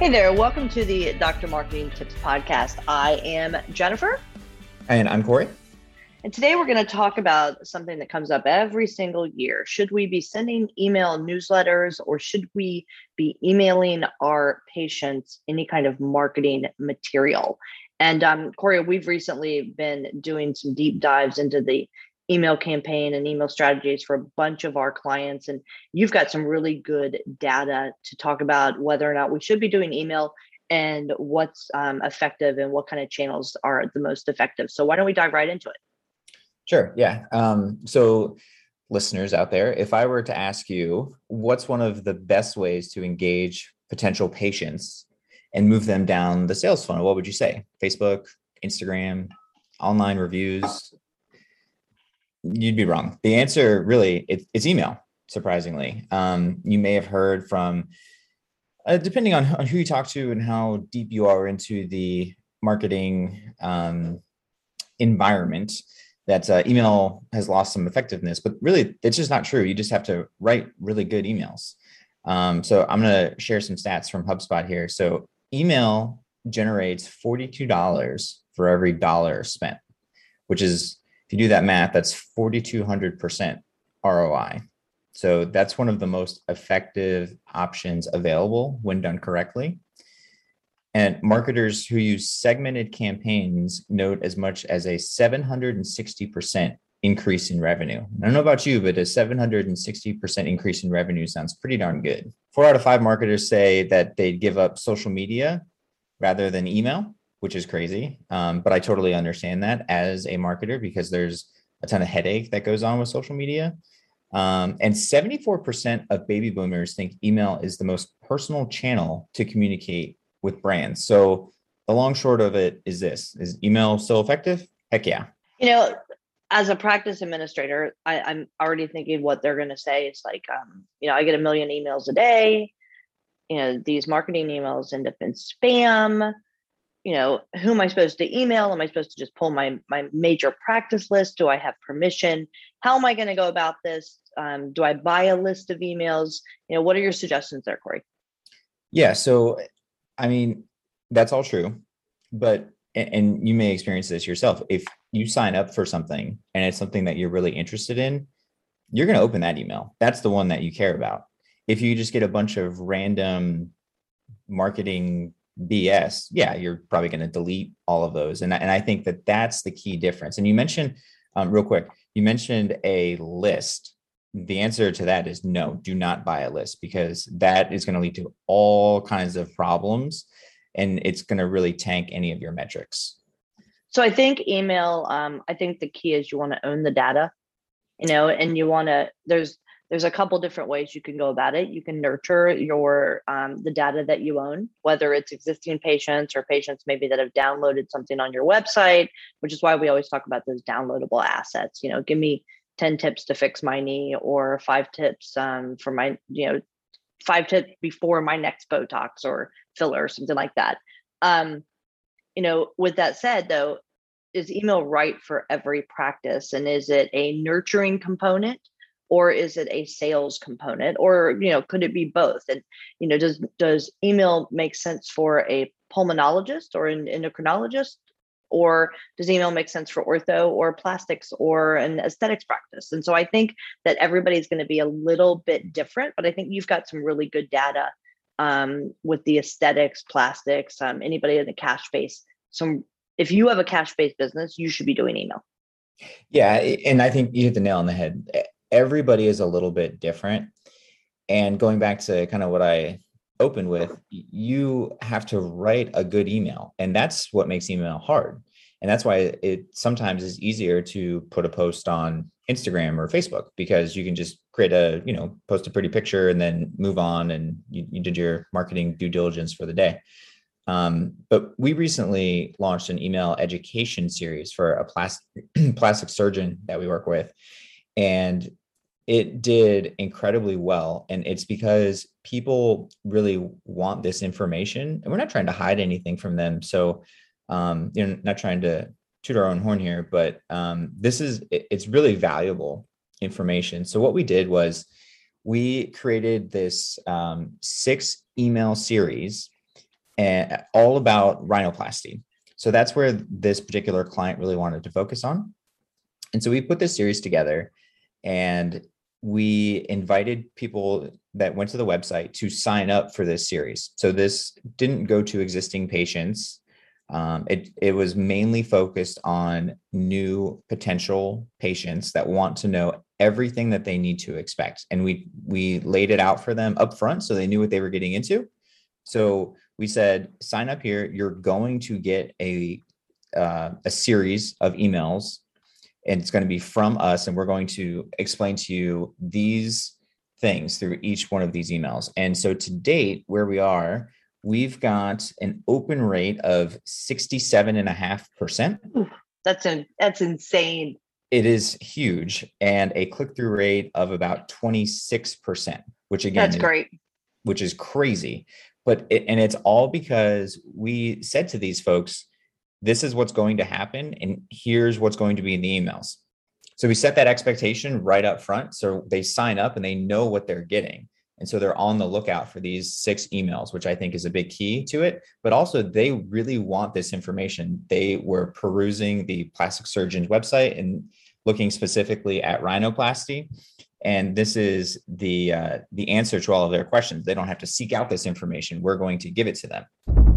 Hey there, welcome to the Dr. Marketing Tips Podcast. I am Jennifer. And I'm Corey. And today we're going to talk about something that comes up every single year. Should we be sending email newsletters or should we be emailing our patients any kind of marketing material? And um, Corey, we've recently been doing some deep dives into the email campaign and email strategies for a bunch of our clients. And you've got some really good data to talk about whether or not we should be doing email and what's um, effective and what kind of channels are the most effective. So why don't we dive right into it? Sure. Yeah. Um, so, listeners out there, if I were to ask you what's one of the best ways to engage potential patients and move them down the sales funnel, what would you say? Facebook, Instagram, online reviews? You'd be wrong. The answer really it, it's email. Surprisingly, um, you may have heard from, uh, depending on, on who you talk to and how deep you are into the marketing um, environment that uh, email has lost some effectiveness, but really it's just not true. You just have to write really good emails. Um, so I'm going to share some stats from HubSpot here. So email generates $42 for every dollar spent, which is, if you do that math, that's 4,200% ROI. So that's one of the most effective options available when done correctly. And marketers who use segmented campaigns note as much as a 760% increase in revenue. I don't know about you, but a 760% increase in revenue sounds pretty darn good. Four out of five marketers say that they'd give up social media rather than email, which is crazy. Um, but I totally understand that as a marketer because there's a ton of headache that goes on with social media. Um, and 74% of baby boomers think email is the most personal channel to communicate with brands. So the long short of it is this is email still effective? Heck yeah. You know, as a practice administrator, I, am already thinking what they're going to say. It's like, um, you know, I get a million emails a day. You know, these marketing emails end up in spam. You know, who am I supposed to email? Am I supposed to just pull my my major practice list? Do I have permission? How am I going to go about this? Um, do I buy a list of emails? You know, what are your suggestions there, Corey? Yeah, so I mean, that's all true, but and you may experience this yourself. If you sign up for something and it's something that you're really interested in, you're going to open that email. That's the one that you care about. If you just get a bunch of random marketing BS, yeah, you're probably going to delete all of those. And, and I think that that's the key difference. And you mentioned, um, real quick, you mentioned a list the answer to that is no, do not buy a list because that is going to lead to all kinds of problems and it's going to really tank any of your metrics. So I think email, um, I think the key is you want to own the data, you know, and you want to, there's, there's a couple different ways you can go about it. You can nurture your um, the data that you own, whether it's existing patients or patients maybe that have downloaded something on your website, which is why we always talk about those downloadable assets. You know, give me 10 tips to fix my knee or five tips um, for my, you know, five tips before my next Botox or filler or something like that. Um, you know, with that said, though, is email right for every practice? And is it a nurturing component or is it a sales component? Or, you know, could it be both? And, you know, does does email make sense for a pulmonologist or an endocrinologist or does email make sense for ortho or plastics or an aesthetics practice and so i think that everybody's going to be a little bit different but i think you've got some really good data um, with the aesthetics plastics um, anybody in the cash base some if you have a cash based business you should be doing email yeah and i think you hit the nail on the head everybody is a little bit different and going back to kind of what i opened with, you have to write a good email. And that's what makes email hard. And that's why it sometimes is easier to put a post on Instagram or Facebook because you can just create a, you know, post a pretty picture and then move on and you, you did your marketing due diligence for the day. Um, but we recently launched an email education series for a plastic plastic surgeon that we work with. And it did incredibly well. And it's because people really want this information and we're not trying to hide anything from them. So, um, you know, not trying to toot our own horn here, but um, this is, it, it's really valuable information. So what we did was we created this um, six email series and all about rhinoplasty. So that's where this particular client really wanted to focus on. And so we put this series together and we invited people that went to the website to sign up for this series. So this didn't go to existing patients. Um, it, it was mainly focused on new potential patients that want to know everything that they need to expect. And we we laid it out for them up front so they knew what they were getting into. So we said, sign up here. You're going to get a uh, a series of emails and it's going to be from us and we're going to explain to you these things through each one of these emails. And so to date where we are we've got an open rate of 67 and a half percent. That's in, that's insane. It is huge and a click-through rate of about 26% which again that's great. which is crazy. But it, and it's all because we said to these folks this is what's going to happen and here's what's going to be in the emails. So we set that expectation right up front so they sign up and they know what they're getting. And so they're on the lookout for these six emails which i think is a big key to it. But also they really want this information. They were perusing the plastic surgeon's website and looking specifically at rhinoplasty. And this is the uh, the answer to all of their questions. They don't have to seek out this information. We're going to give it to them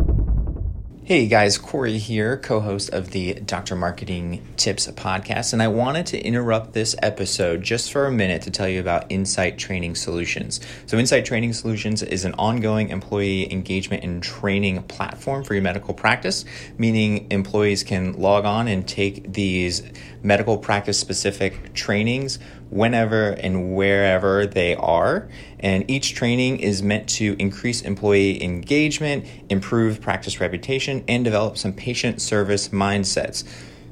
Hey guys, Corey here, co host of the Dr. Marketing Tips podcast, and I wanted to interrupt this episode just for a minute to tell you about Insight Training Solutions. So, Insight Training Solutions is an ongoing employee engagement and training platform for your medical practice, meaning employees can log on and take these medical practice specific trainings whenever and wherever they are. And each training is meant to increase employee engagement, improve practice reputation, and develop some patient service mindsets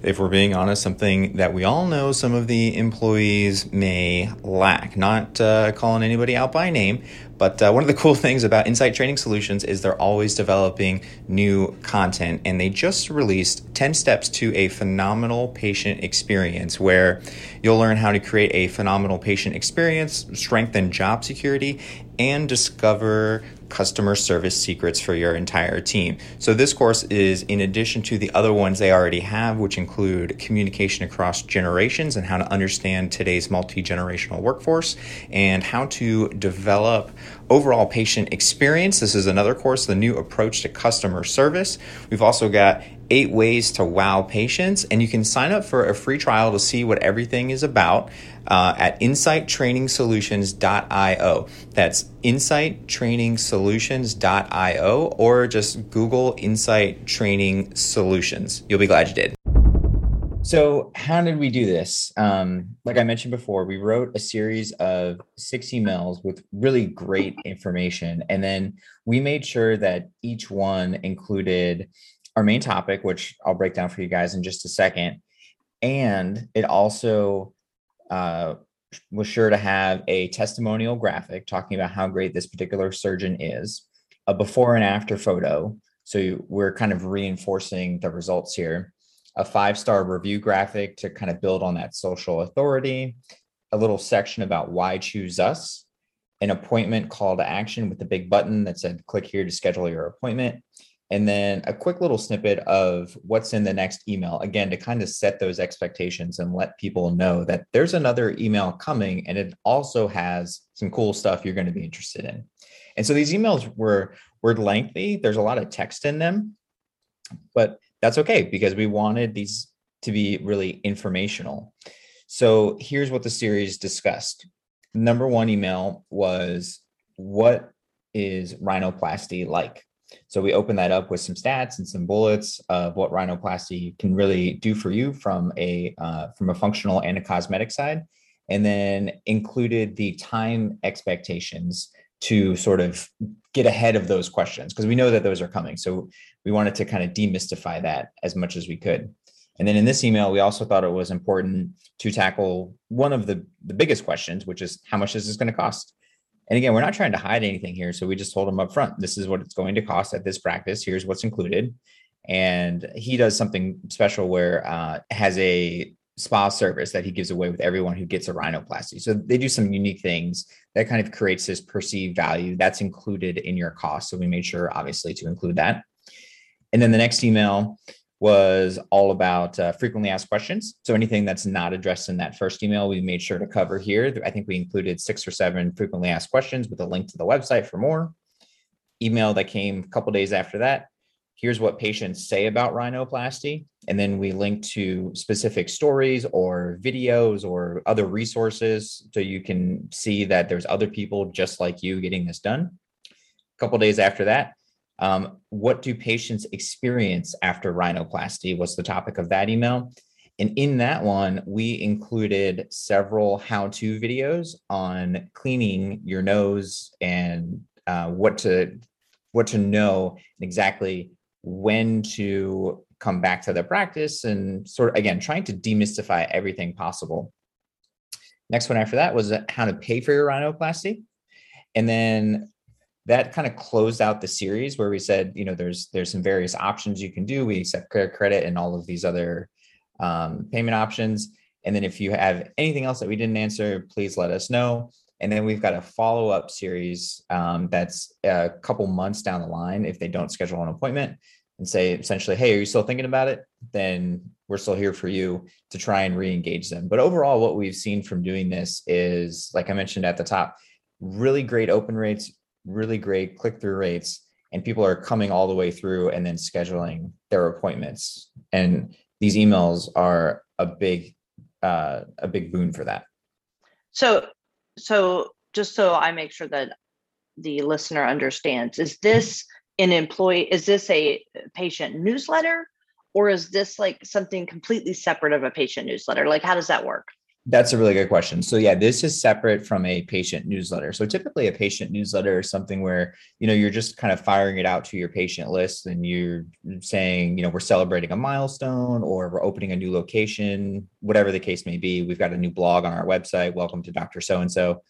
if we're being honest, something that we all know some of the employees may lack. Not uh, calling anybody out by name, but uh, one of the cool things about Insight Training Solutions is they're always developing new content, and they just released 10 steps to a phenomenal patient experience where you'll learn how to create a phenomenal patient experience, strengthen job security, and discover customer service secrets for your entire team. So, this course is in addition to the other ones they already have, which include communication across generations and how to understand today's multi generational workforce and how to develop overall patient experience. This is another course, the new approach to customer service. We've also got eight ways to wow patients, and you can sign up for a free trial to see what everything is about uh, at insighttrainingsolutions.io. That's insighttrainingsolutions.io, or just Google Insight Training Solutions. You'll be glad you did. So, how did we do this? Um, like I mentioned before, we wrote a series of six emails with really great information. And then we made sure that each one included our main topic, which I'll break down for you guys in just a second. And it also uh, was sure to have a testimonial graphic talking about how great this particular surgeon is, a before and after photo. So we're kind of reinforcing the results here, a five star review graphic to kind of build on that social authority, a little section about why choose us, an appointment call to action with the big button that said click here to schedule your appointment, and then a quick little snippet of what's in the next email again to kind of set those expectations and let people know that there's another email coming and it also has some cool stuff you're going to be interested in. And so these emails were were lengthy there's a lot of text in them but that's okay because we wanted these to be really informational. So here's what the series discussed. Number one email was what is rhinoplasty like So we open that up with some stats and some bullets of what rhinoplasty can really do for you from a uh, from a functional and a cosmetic side, and then included the time expectations to sort of get ahead of those questions because we know that those are coming. So we wanted to kind of demystify that as much as we could. And then in this email, we also thought it was important to tackle one of the, the biggest questions, which is how much is this going to cost? And again, we're not trying to hide anything here. So we just told him up front, this is what it's going to cost at this practice. Here's what's included. And he does something special where uh, has a spa service that he gives away with everyone who gets a rhinoplasty. So they do some unique things that kind of creates this perceived value that's included in your cost. So we made sure, obviously, to include that. And then the next email was all about uh, frequently asked questions. So anything that's not addressed in that first email, we made sure to cover here. I think we included six or seven frequently asked questions with a link to the website for more. Email that came a couple days after that. Here's what patients say about rhinoplasty. And then we link to specific stories or videos or other resources so you can see that there's other people just like you getting this done. A couple days after that, um, what do patients experience after rhinoplasty was the topic of that email. And in that one, we included several how to videos on cleaning your nose and uh, what to what to know exactly when to come back to the practice and sort of again trying to demystify everything possible. Next one after that was how to pay for your rhinoplasty. And then that kind of closed out the series where we said, you know, there's there's some various options you can do. We accept credit and all of these other um, payment options. And then if you have anything else that we didn't answer, please let us know. And then we've got a follow up series um, that's a couple months down the line if they don't schedule an appointment and say essentially, hey, are you still thinking about it? Then we're still here for you to try and re engage them. But overall, what we've seen from doing this is, like I mentioned at the top, really great open rates, really great click through rates and people are coming all the way through and then scheduling their appointments. And these emails are a big uh, a big boon for that. So so just so i make sure that the listener understands is this an employee is this a patient newsletter or is this like something completely separate of a patient newsletter? Like how does that work that's a really good question. So yeah, this is separate from a patient newsletter. So typically a patient newsletter is something where, you know, you're just kind of firing it out to your patient list and you're saying, you know, we're celebrating a milestone or we're opening a new location, whatever the case may be. We've got a new blog on our website. Welcome to Dr. So and so.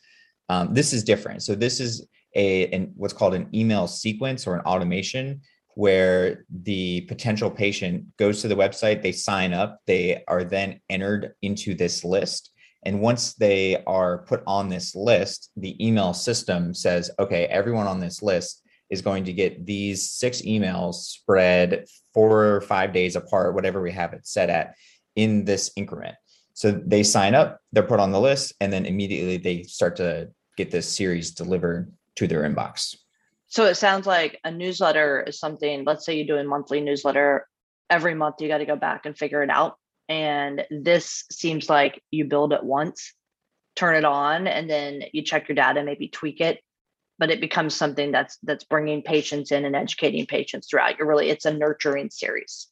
Um, this is different. So this is a an, what's called an email sequence or an automation where the potential patient goes to the website, they sign up, they are then entered into this list. And once they are put on this list, the email system says, okay, everyone on this list is going to get these six emails spread four or five days apart, whatever we have it set at in this increment. So they sign up, they're put on the list, and then immediately they start to get this series delivered to their inbox. So it sounds like a newsletter is something, let's say you do a monthly newsletter, every month you got to go back and figure it out. And this seems like you build it once, turn it on, and then you check your data, maybe tweak it. But it becomes something that's that's bringing patients in and educating patients throughout. You're really it's a nurturing series.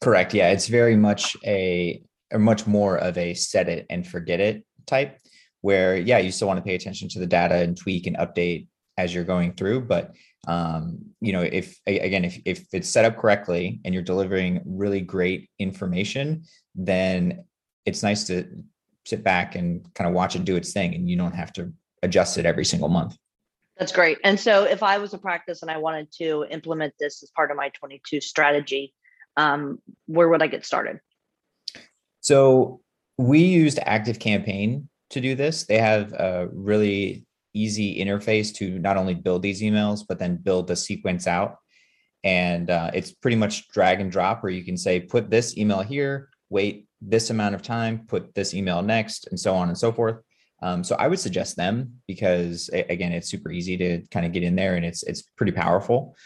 Correct. Yeah, it's very much a or much more of a set it and forget it type where yeah you still want to pay attention to the data and tweak and update as you're going through but um, you know if again if, if it's set up correctly and you're delivering really great information then it's nice to sit back and kind of watch it do its thing and you don't have to adjust it every single month. That's great. And so if i was a practice and i wanted to implement this as part of my 22 strategy um, where would i get started? So we used active campaign to do this. They have a really easy interface to not only build these emails, but then build the sequence out. And uh, it's pretty much drag and drop where you can say, put this email here, wait this amount of time, put this email next, and so on and so forth. Um, so I would suggest them because again, it's super easy to kind of get in there and it's it's pretty powerful.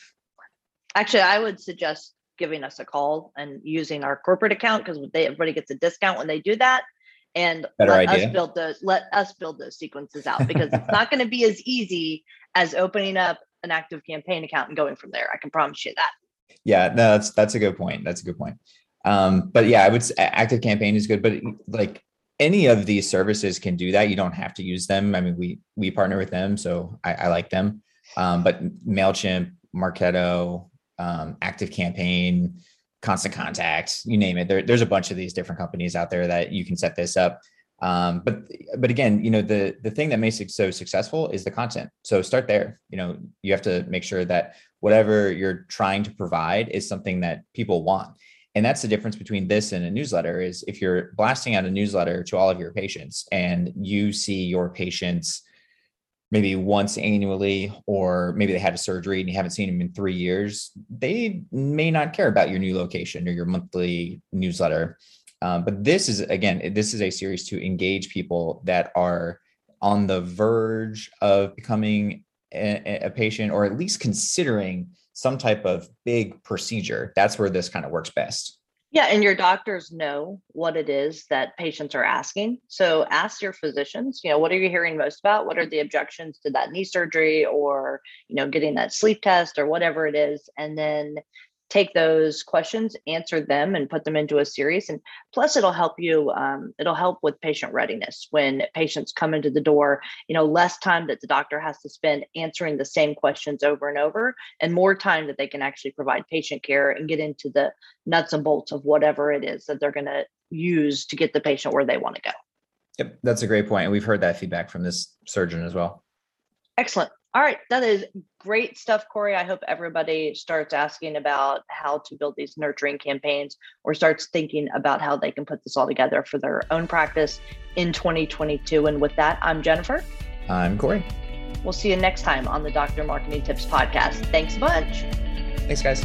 Actually, I would suggest giving us a call and using our corporate account because they everybody gets a discount when they do that and Better let idea. us build those let us build those sequences out because it's not going to be as easy as opening up an active campaign account and going from there. I can promise you that. Yeah, no, that's that's a good point. That's a good point. Um, but yeah, I would say active campaign is good, but like any of these services can do that. You don't have to use them. I mean, we we partner with them, so I, I like them. Um, but Mailchimp, Marketo, um, Active Campaign, Constant Contact, you name it. There, there's a bunch of these different companies out there that you can set this up. Um, but but again, you know the the thing that makes it so successful is the content. So start there. You know you have to make sure that whatever you're trying to provide is something that people want. And that's the difference between this and a newsletter is if you're blasting out a newsletter to all of your patients and you see your patients maybe once annually, or maybe they had a surgery and you haven't seen them in three years, they may not care about your new location or your monthly newsletter. Um, but this is, again, this is a series to engage people that are on the verge of becoming a, a patient or at least considering some type of big procedure. That's where this kind of works best. Yeah, and your doctors know what it is that patients are asking. So ask your physicians, you know, what are you hearing most about? What are the objections to that knee surgery or, you know, getting that sleep test or whatever it is? And then take those questions, answer them, and put them into a series. And plus, it'll help you. Um, it'll help with patient readiness when patients come into the door. You know, less time that the doctor has to spend answering the same questions over and over, and more time that they can actually provide patient care and get into the nuts and bolts of whatever it is that they're going to use to get the patient where they want to go. Yep, that's a great point, and we've heard that feedback from this surgeon as well. Excellent. All right, that is great stuff, Corey. I hope everybody starts asking about how to build these nurturing campaigns or starts thinking about how they can put this all together for their own practice in 2022. And with that, I'm Jennifer. I'm Corey. We'll see you next time on the Doctor Marketing Tips podcast. Thanks a bunch. Thanks, guys.